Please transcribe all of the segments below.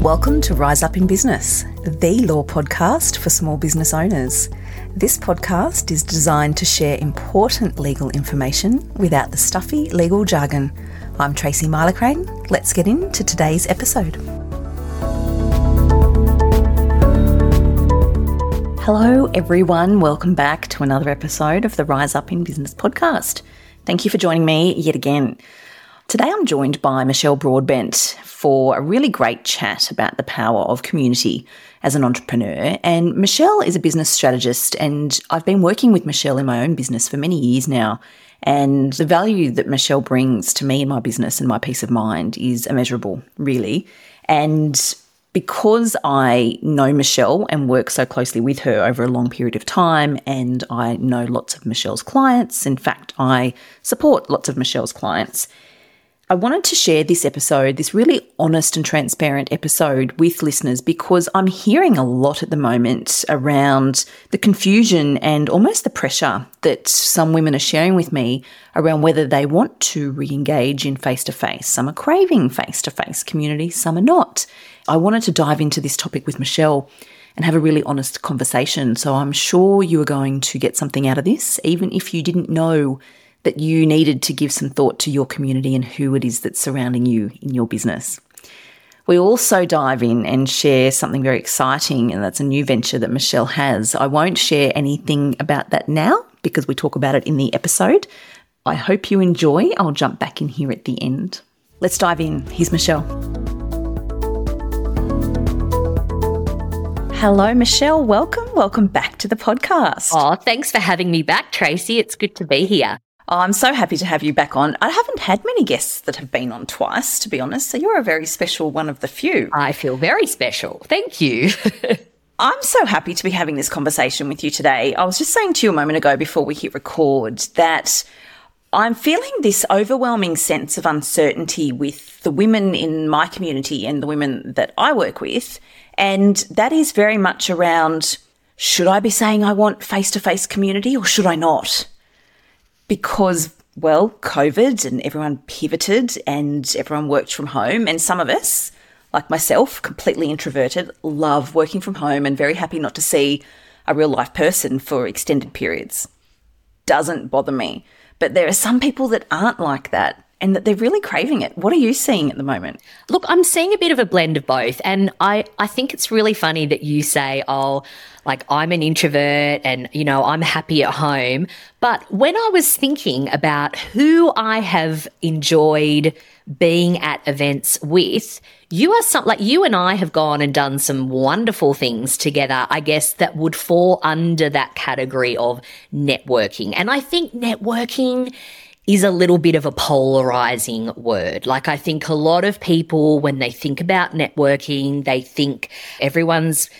Welcome to Rise Up in Business, the law podcast for small business owners. This podcast is designed to share important legal information without the stuffy legal jargon. I'm Tracy Milacrane. Let's get into today's episode. Hello, everyone. Welcome back to another episode of the Rise Up in Business podcast. Thank you for joining me yet again. Today I'm joined by Michelle Broadbent for a really great chat about the power of community as an entrepreneur. And Michelle is a business strategist, and I've been working with Michelle in my own business for many years now. And the value that Michelle brings to me in my business and my peace of mind is immeasurable, really. And because I know Michelle and work so closely with her over a long period of time, and I know lots of Michelle's clients, in fact, I support lots of Michelle's clients I wanted to share this episode, this really honest and transparent episode with listeners because I'm hearing a lot at the moment around the confusion and almost the pressure that some women are sharing with me around whether they want to re engage in face to face. Some are craving face to face community, some are not. I wanted to dive into this topic with Michelle and have a really honest conversation. So I'm sure you are going to get something out of this, even if you didn't know that you needed to give some thought to your community and who it is that's surrounding you in your business. We also dive in and share something very exciting, and that's a new venture that Michelle has. I won't share anything about that now because we talk about it in the episode. I hope you enjoy. I'll jump back in here at the end. Let's dive in. Here's Michelle. Hello, Michelle. Welcome. Welcome back to the podcast. Oh, thanks for having me back, Tracy. It's good to be here. Oh, I'm so happy to have you back on. I haven't had many guests that have been on twice, to be honest. So you're a very special one of the few. I feel very special. Thank you. I'm so happy to be having this conversation with you today. I was just saying to you a moment ago before we hit record that I'm feeling this overwhelming sense of uncertainty with the women in my community and the women that I work with. And that is very much around should I be saying I want face to face community or should I not? Because, well, COVID and everyone pivoted and everyone worked from home. And some of us, like myself, completely introverted, love working from home and very happy not to see a real life person for extended periods. Doesn't bother me. But there are some people that aren't like that and that they're really craving it. What are you seeing at the moment? Look, I'm seeing a bit of a blend of both. And I, I think it's really funny that you say, oh, like I'm an introvert and, you know, I'm happy at home. But when I was thinking about who I have enjoyed being at events with, you are some, like you and I have gone and done some wonderful things together, I guess, that would fall under that category of networking. And I think networking is a little bit of a polarizing word. Like, I think a lot of people, when they think about networking, they think everyone's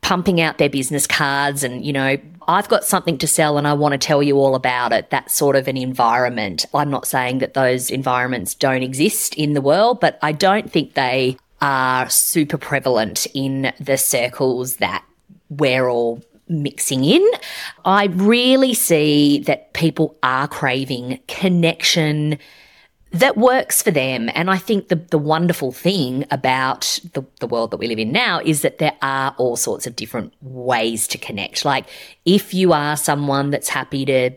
pumping out their business cards and, you know, I've got something to sell and I want to tell you all about it. That sort of an environment. I'm not saying that those environments don't exist in the world, but I don't think they are super prevalent in the circles that we're all mixing in. I really see that people are craving connection that works for them. And I think the, the wonderful thing about the, the world that we live in now is that there are all sorts of different ways to connect. Like if you are someone that's happy to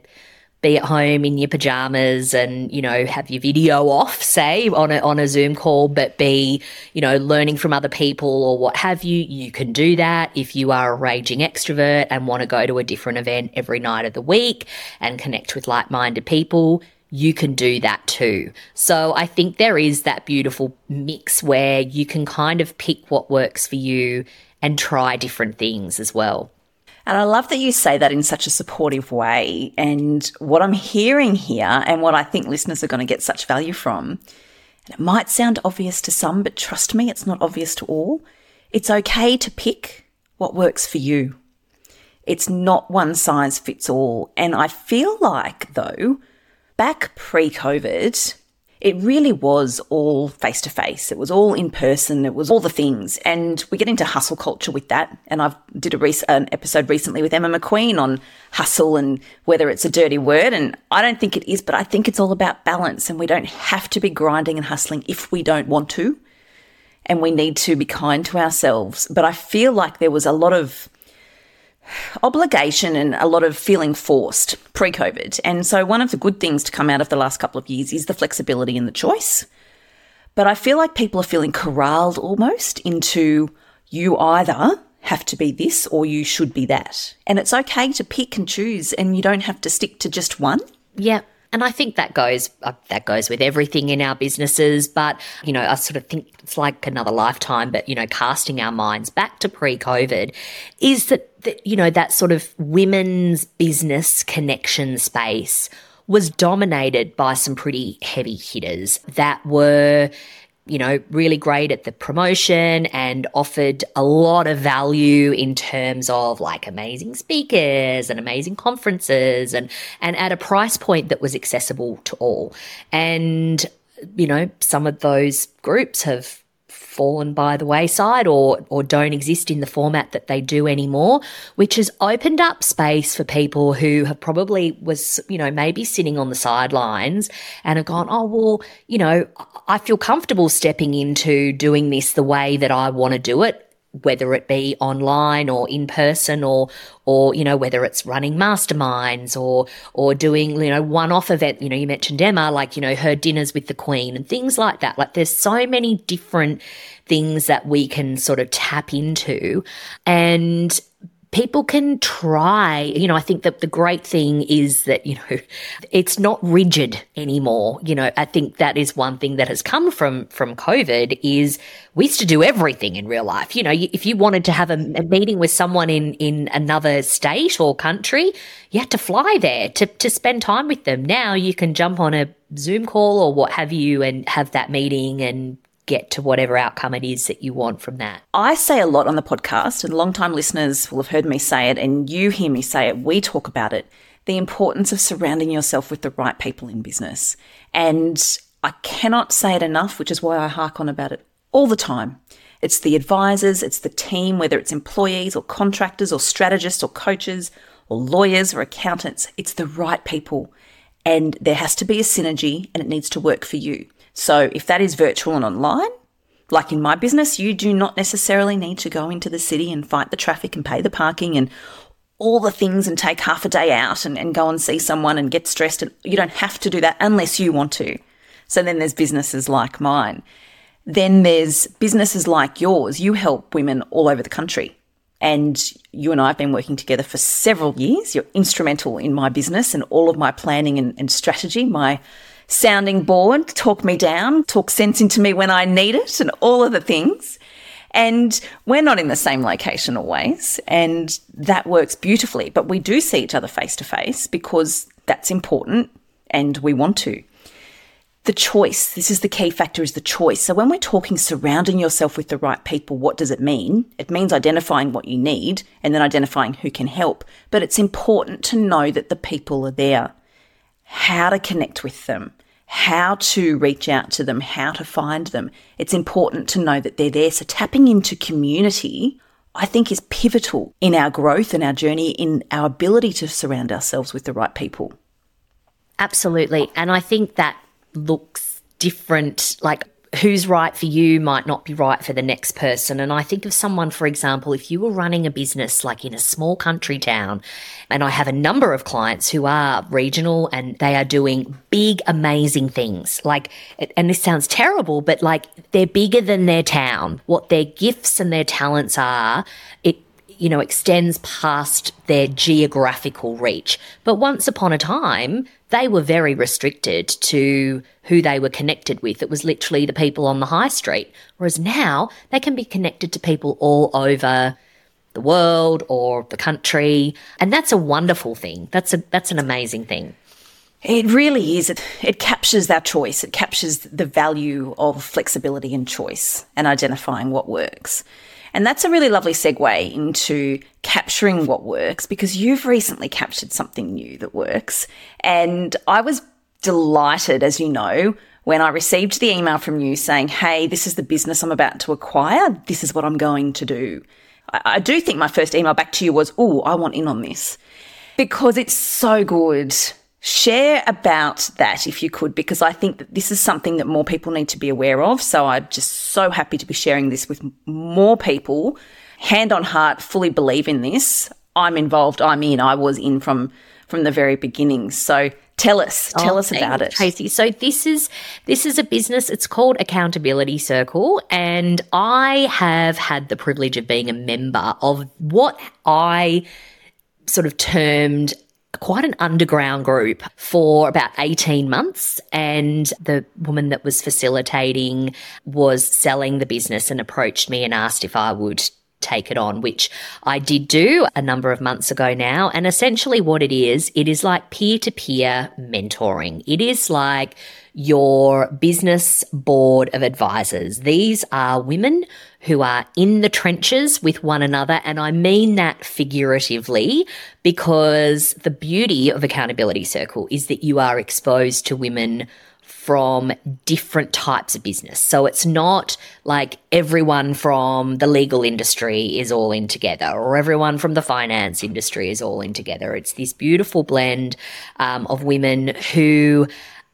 be at home in your pajamas and, you know, have your video off, say, on a, on a Zoom call, but be, you know, learning from other people or what have you, you can do that. If you are a raging extrovert and want to go to a different event every night of the week and connect with like minded people, you can do that too. So I think there is that beautiful mix where you can kind of pick what works for you and try different things as well. And I love that you say that in such a supportive way. And what I'm hearing here, and what I think listeners are going to get such value from, and it might sound obvious to some, but trust me, it's not obvious to all. It's okay to pick what works for you. It's not one size fits all. And I feel like, though, back pre COVID, it really was all face to face. It was all in person. It was all the things. And we get into hustle culture with that. And I've did a rec- an episode recently with Emma McQueen on hustle and whether it's a dirty word. And I don't think it is, but I think it's all about balance. And we don't have to be grinding and hustling if we don't want to. and we need to be kind to ourselves. But I feel like there was a lot of obligation and a lot of feeling forced pre COVID. And so, one of the good things to come out of the last couple of years is the flexibility and the choice. But I feel like people are feeling corralled almost into you either have to be this or you should be that. And it's okay to pick and choose, and you don't have to stick to just one. Yeah. And I think that goes uh, that goes with everything in our businesses. But you know, I sort of think it's like another lifetime. But you know, casting our minds back to pre-COVID, is that, that you know that sort of women's business connection space was dominated by some pretty heavy hitters that were you know, really great at the promotion and offered a lot of value in terms of like amazing speakers and amazing conferences and, and at a price point that was accessible to all. And, you know, some of those groups have fallen by the wayside or or don't exist in the format that they do anymore which has opened up space for people who have probably was you know maybe sitting on the sidelines and have gone oh well you know I feel comfortable stepping into doing this the way that I want to do it whether it be online or in person or or you know whether it's running masterminds or or doing you know one off event you know you mentioned Emma like you know her dinners with the queen and things like that. Like there's so many different things that we can sort of tap into. And people can try. You know, I think that the great thing is that, you know, it's not rigid anymore. You know, I think that is one thing that has come from, from COVID is we used to do everything in real life. You know, if you wanted to have a, a meeting with someone in, in another state or country, you had to fly there to, to spend time with them. Now you can jump on a Zoom call or what have you and have that meeting and get to whatever outcome it is that you want from that. I say a lot on the podcast, and long-time listeners will have heard me say it, and you hear me say it. We talk about it the importance of surrounding yourself with the right people in business. And I cannot say it enough, which is why I hark on about it all the time. It's the advisors, it's the team, whether it's employees or contractors or strategists or coaches or lawyers or accountants. It's the right people. And there has to be a synergy and it needs to work for you. So if that is virtual and online, like in my business, you do not necessarily need to go into the city and fight the traffic and pay the parking and all the things and take half a day out and, and go and see someone and get stressed. And you don't have to do that unless you want to. So then there's businesses like mine. Then there's businesses like yours. You help women all over the country. And you and I have been working together for several years. You're instrumental in my business and all of my planning and, and strategy, my sounding board, talk me down, talk sense into me when I need it, and all of the things. And we're not in the same location always, and that works beautifully. But we do see each other face to face because that's important and we want to. The choice, this is the key factor, is the choice. So when we're talking surrounding yourself with the right people, what does it mean? It means identifying what you need and then identifying who can help. But it's important to know that the people are there, how to connect with them, how to reach out to them, how to find them. It's important to know that they're there. So tapping into community, I think, is pivotal in our growth and our journey, in our ability to surround ourselves with the right people. Absolutely. And I think that looks different. Like who's right for you might not be right for the next person. And I think of someone, for example, if you were running a business like in a small country town, and I have a number of clients who are regional and they are doing big, amazing things. Like, and this sounds terrible, but like they're bigger than their town. What their gifts and their talents are, it you know, extends past their geographical reach. But once upon a time, they were very restricted to who they were connected with. It was literally the people on the high street. Whereas now they can be connected to people all over the world or the country. And that's a wonderful thing. That's a, that's an amazing thing. It really is. It, it captures that choice. It captures the value of flexibility and choice and identifying what works. And that's a really lovely segue into capturing what works because you've recently captured something new that works. And I was delighted, as you know, when I received the email from you saying, Hey, this is the business I'm about to acquire. This is what I'm going to do. I, do think my first email back to you was, Oh, I want in on this because it's so good share about that if you could, because I think that this is something that more people need to be aware of. So I'm just so happy to be sharing this with more people. Hand on heart, fully believe in this. I'm involved. I'm in. I was in from from the very beginning. So tell us, tell oh, us about it, Tracy. So this is this is a business. It's called Accountability Circle, and I have had the privilege of being a member of what I sort of termed quite an underground group for about 18 months. And the woman that was facilitating was selling the business and approached me and asked if I would take it on, which I did do a number of months ago now. And essentially, what it is, it is like peer to peer mentoring. It is like your business board of advisors. These are women who are in the trenches with one another. And I mean that figuratively because the beauty of Accountability Circle is that you are exposed to women from different types of business. So it's not like everyone from the legal industry is all in together or everyone from the finance industry is all in together. It's this beautiful blend um, of women who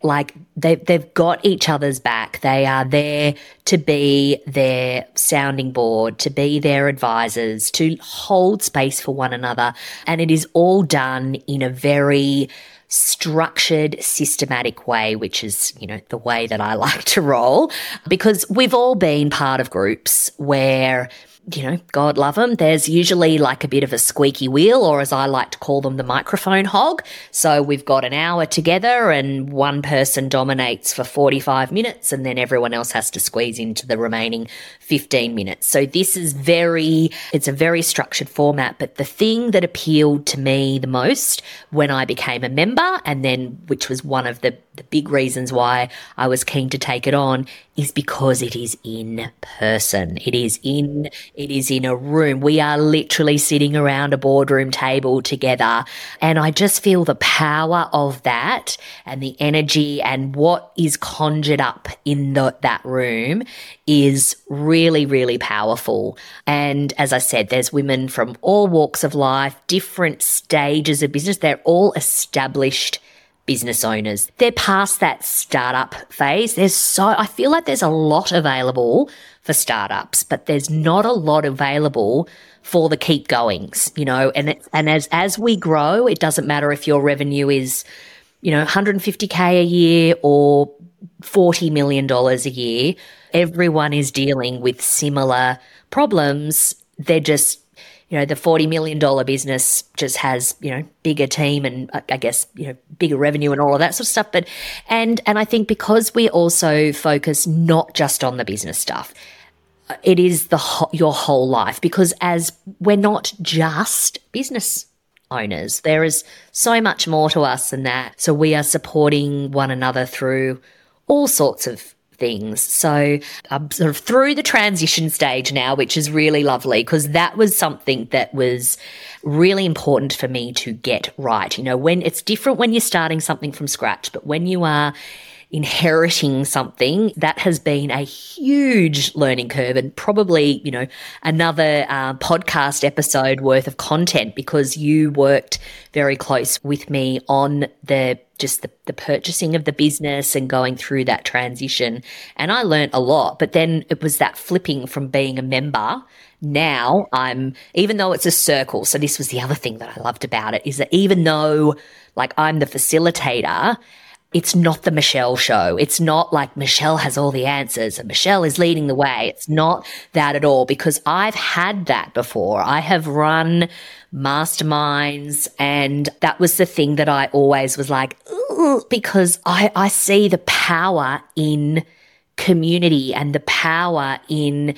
like they they've got each other's back. They are there to be their sounding board, to be their advisors, to hold space for one another, and it is all done in a very structured, systematic way, which is, you know, the way that I like to roll because we've all been part of groups where you know, God love them. There's usually like a bit of a squeaky wheel, or as I like to call them, the microphone hog. So we've got an hour together and one person dominates for 45 minutes and then everyone else has to squeeze into the remaining 15 minutes. So this is very, it's a very structured format. But the thing that appealed to me the most when I became a member and then, which was one of the, the big reasons why I was keen to take it on is because it is in person. It is in, it is in a room. We are literally sitting around a boardroom table together. And I just feel the power of that and the energy and what is conjured up in the, that room is really, really powerful. And as I said, there's women from all walks of life, different stages of business. They're all established business owners. They're past that startup phase. There's so, I feel like there's a lot available for startups, but there's not a lot available for the keep goings, you know, and it, and as, as we grow, it doesn't matter if your revenue is, you know, 150k a year or $40 million a year. Everyone is dealing with similar problems. They're just you know, the $40 million business just has, you know, bigger team and uh, I guess, you know, bigger revenue and all of that sort of stuff. But, and, and I think because we also focus not just on the business stuff, uh, it is the ho- your whole life because as we're not just business owners, there is so much more to us than that. So we are supporting one another through all sorts of things. So I'm sort of through the transition stage now, which is really lovely because that was something that was really important for me to get right. You know, when it's different when you're starting something from scratch, but when you are inheriting something that has been a huge learning curve and probably you know another uh, podcast episode worth of content because you worked very close with me on the just the, the purchasing of the business and going through that transition. And i learned a lot but then it was that flipping from being a member. Now I'm, even though it's a circle, so this was the other thing that I loved about it is that even though like I'm the facilitator it's not the Michelle show. It's not like Michelle has all the answers and Michelle is leading the way. It's not that at all because I've had that before. I have run masterminds and that was the thing that I always was like, because I, I see the power in community and the power in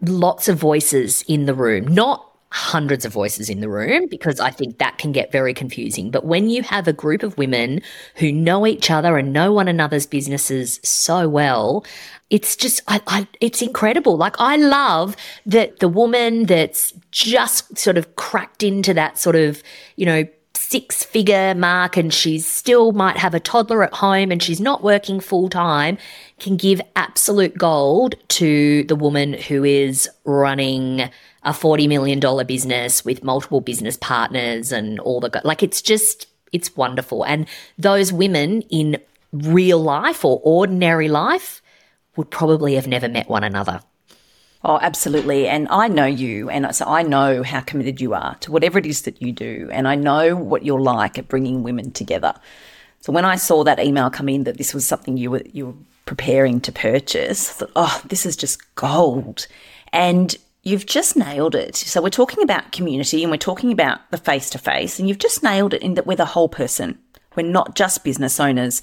lots of voices in the room, not hundreds of voices in the room because I think that can get very confusing. But when you have a group of women who know each other and know one another's businesses so well, it's just, I, I, it's incredible. Like, I love that the woman that's just sort of cracked into that sort of, you know, six figure mark and she's still might have a toddler at home and she's not working full time can give absolute gold to the woman who is running a $40 million business with multiple business partners and all the, like, it's just, it's wonderful. And those women in real life or ordinary life would probably have never met one another. Oh, absolutely. And I know you, and so I know how committed you are to whatever it is that you do. And I know what you're like at bringing women together. So when I saw that email come in that this was something you were, you were preparing to purchase, I thought, oh, this is just gold. And you've just nailed it. So we're talking about community and we're talking about the face to face, and you've just nailed it in that we're the whole person. We're not just business owners.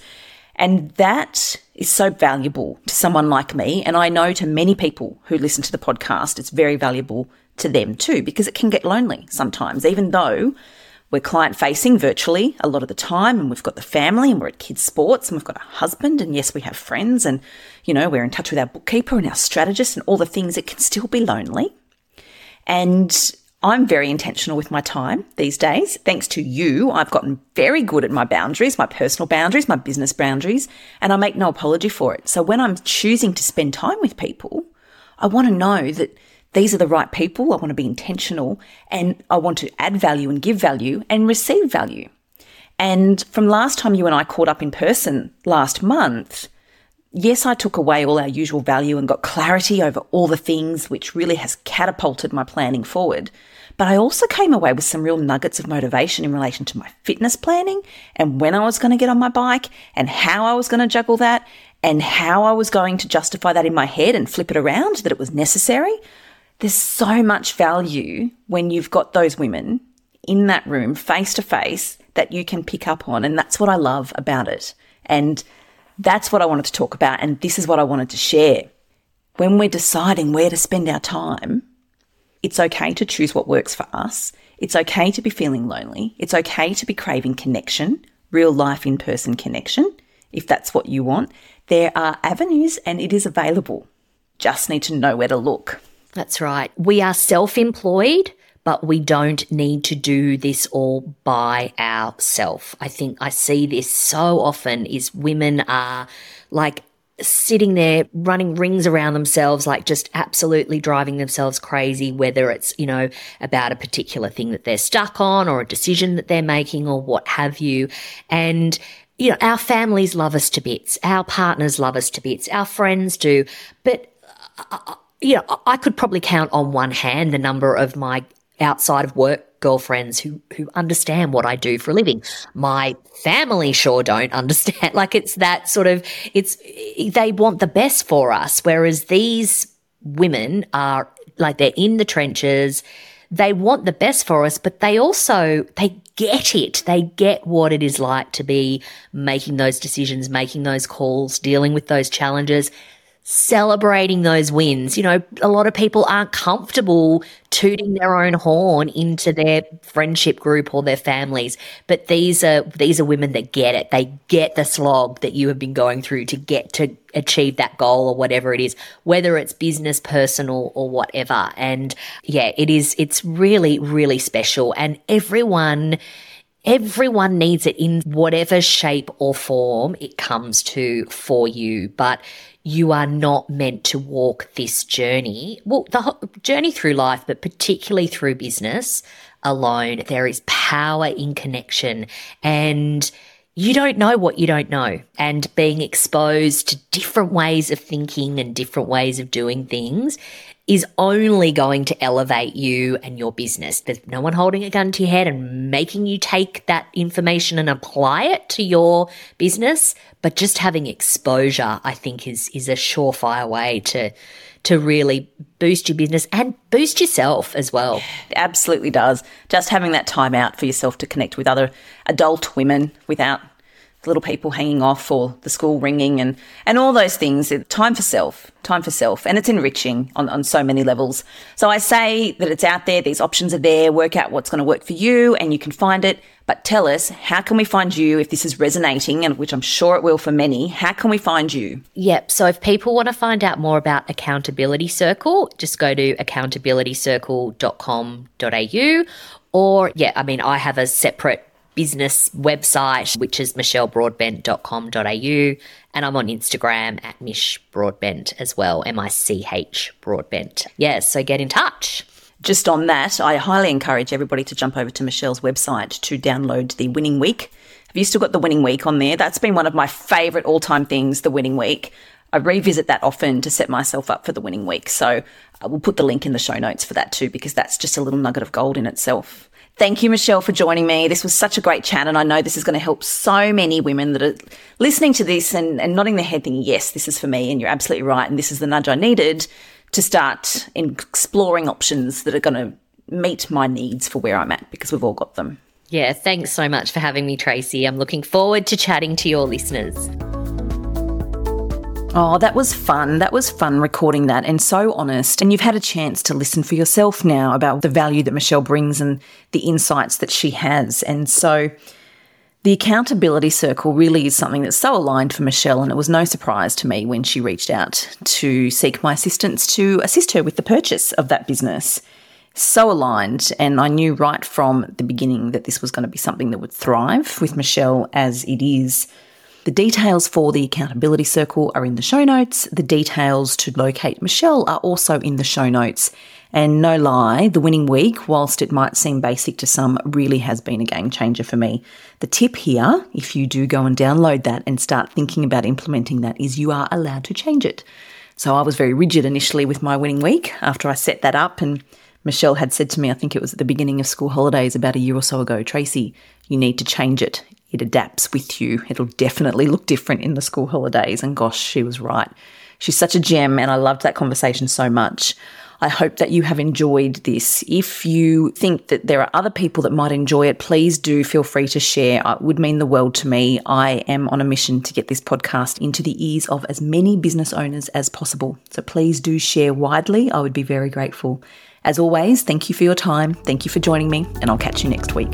And that is so valuable to someone like me. And I know to many people who listen to the podcast, it's very valuable to them too, because it can get lonely sometimes, even though we're client facing virtually a lot of the time and we've got the family and we're at kids sports and we've got a husband and yes, we have friends and, you know, we're in touch with our bookkeeper and our strategist and all the things. It can still be lonely. And I'm very intentional with my time these days. Thanks to you, I've gotten very good at my boundaries, my personal boundaries, my business boundaries, and I make no apology for it. So when I'm choosing to spend time with people, I want to know that these are the right people. I want to be intentional and I want to add value and give value and receive value. And from last time you and I caught up in person last month, Yes, I took away all our usual value and got clarity over all the things, which really has catapulted my planning forward. But I also came away with some real nuggets of motivation in relation to my fitness planning and when I was going to get on my bike and how I was going to juggle that and how I was going to justify that in my head and flip it around that it was necessary. There's so much value when you've got those women in that room face to face that you can pick up on. And that's what I love about it. And that's what I wanted to talk about, and this is what I wanted to share. When we're deciding where to spend our time, it's okay to choose what works for us. It's okay to be feeling lonely. It's okay to be craving connection, real life in person connection, if that's what you want. There are avenues and it is available. Just need to know where to look. That's right. We are self employed but we don't need to do this all by ourselves. I think I see this so often is women are like sitting there running rings around themselves, like just absolutely driving themselves crazy, whether it's, you know, about a particular thing that they're stuck on or a decision that they're making or what have you. And you know, our families love us to bits. Our partners love us to bits. Our friends do. But, uh, you know, I could probably count on one hand the number of my outside of work girlfriends who who understand what I do for a living. My family sure don't understand. Like it's that sort of it's they want the best for us whereas these women are like they're in the trenches. They want the best for us, but they also they get it. They get what it is like to be making those decisions, making those calls, dealing with those challenges celebrating those wins. You know, a lot of people aren't comfortable tooting their own horn into their friendship group or their families, but these are these are women that get it. They get the slog that you have been going through to get to achieve that goal or whatever it is, whether it's business, personal or whatever. And yeah, it is it's really really special and everyone Everyone needs it in whatever shape or form it comes to for you, but you are not meant to walk this journey. Well, the journey through life, but particularly through business alone. There is power in connection and you don't know what you don't know. And being exposed to different ways of thinking and different ways of doing things is only going to elevate you and your business. There's no one holding a gun to your head and making you take that information and apply it to your business. But just having exposure, I think is, is a surefire way to, to really boost your business and boost yourself as well. It absolutely does. Just having that time out for yourself to connect with other adult women without little people hanging off or the school ringing and, and all those things. Time for self, time for self. And it's enriching on, on so many levels. So I say that it's out there. These options are there. Work out what's going to work for you and you can find it. But tell us, how can we find you if this is resonating and which I'm sure it will for many? How can we find you? Yep. So if people want to find out more about Accountability Circle, just go to accountabilitycircle.com.au or yeah, I mean, I have a separate business website, which is michellebroadbent.com.au. And I'm on Instagram at Mish Broadbent as well, M I C H Broadbent. Yeah, so get in touch. Just on that, I highly encourage everybody to jump over to Michelle's website to download the Winning Week Have you still got the winning week on there? That's been one of my favorite all time things, the winning week. I revisit that often to set myself up for the winning week. So uh, I will put the link in the show notes for that too, because that's just a little nugget of gold in itself. Thank you, Michelle, for joining me. This was such a great chat, and I know this is going to help so many women that are listening to this and, and nodding their head thinking, yes, this is for me, and you're absolutely right, and this is the nudge I needed to start exploring options that are going to meet my needs for where I'm at, because we've all got them. Yeah, thanks so much for having me, Tracy. I'm looking forward to chatting to your listeners. Oh, that was fun. That was fun recording that and so honest. And you've had a chance to listen for yourself now about the value that Michelle brings and the insights that she has. And so the accountability circle really is something that's so aligned for Michelle. And it was no surprise to me when she reached out to seek my assistance to assist her with the purchase of that business. So aligned. And I knew right from the beginning that this was going to be something that would thrive with Michelle as it is the details for the accountability circle are in the show notes. The details to locate Michelle are also in the show notes. And no lie, the winning week, whilst it might seem basic to some, really has been a game changer for me. The tip here, if you do go and download that and start thinking about implementing that, is you are allowed to change it. So I was very rigid initially with my winning week after I set that up. And Michelle had said to me, I think it was at the beginning of school holidays about a year or so ago, Tracy, you need to change it it adapts with you. It'll definitely look different in the school holidays. And gosh, she was right. She's such a gem, and I loved that conversation so much. I hope that you have enjoyed this. If you think that there are other people that might enjoy it, please do feel free to share. Uh, it would mean the world to me. I am on a mission to get this podcast into the ears of as many business owners as possible. So please do share widely. I would be very grateful. As always, thank you for your time. Thank you for joining me, and I'll catch you next week.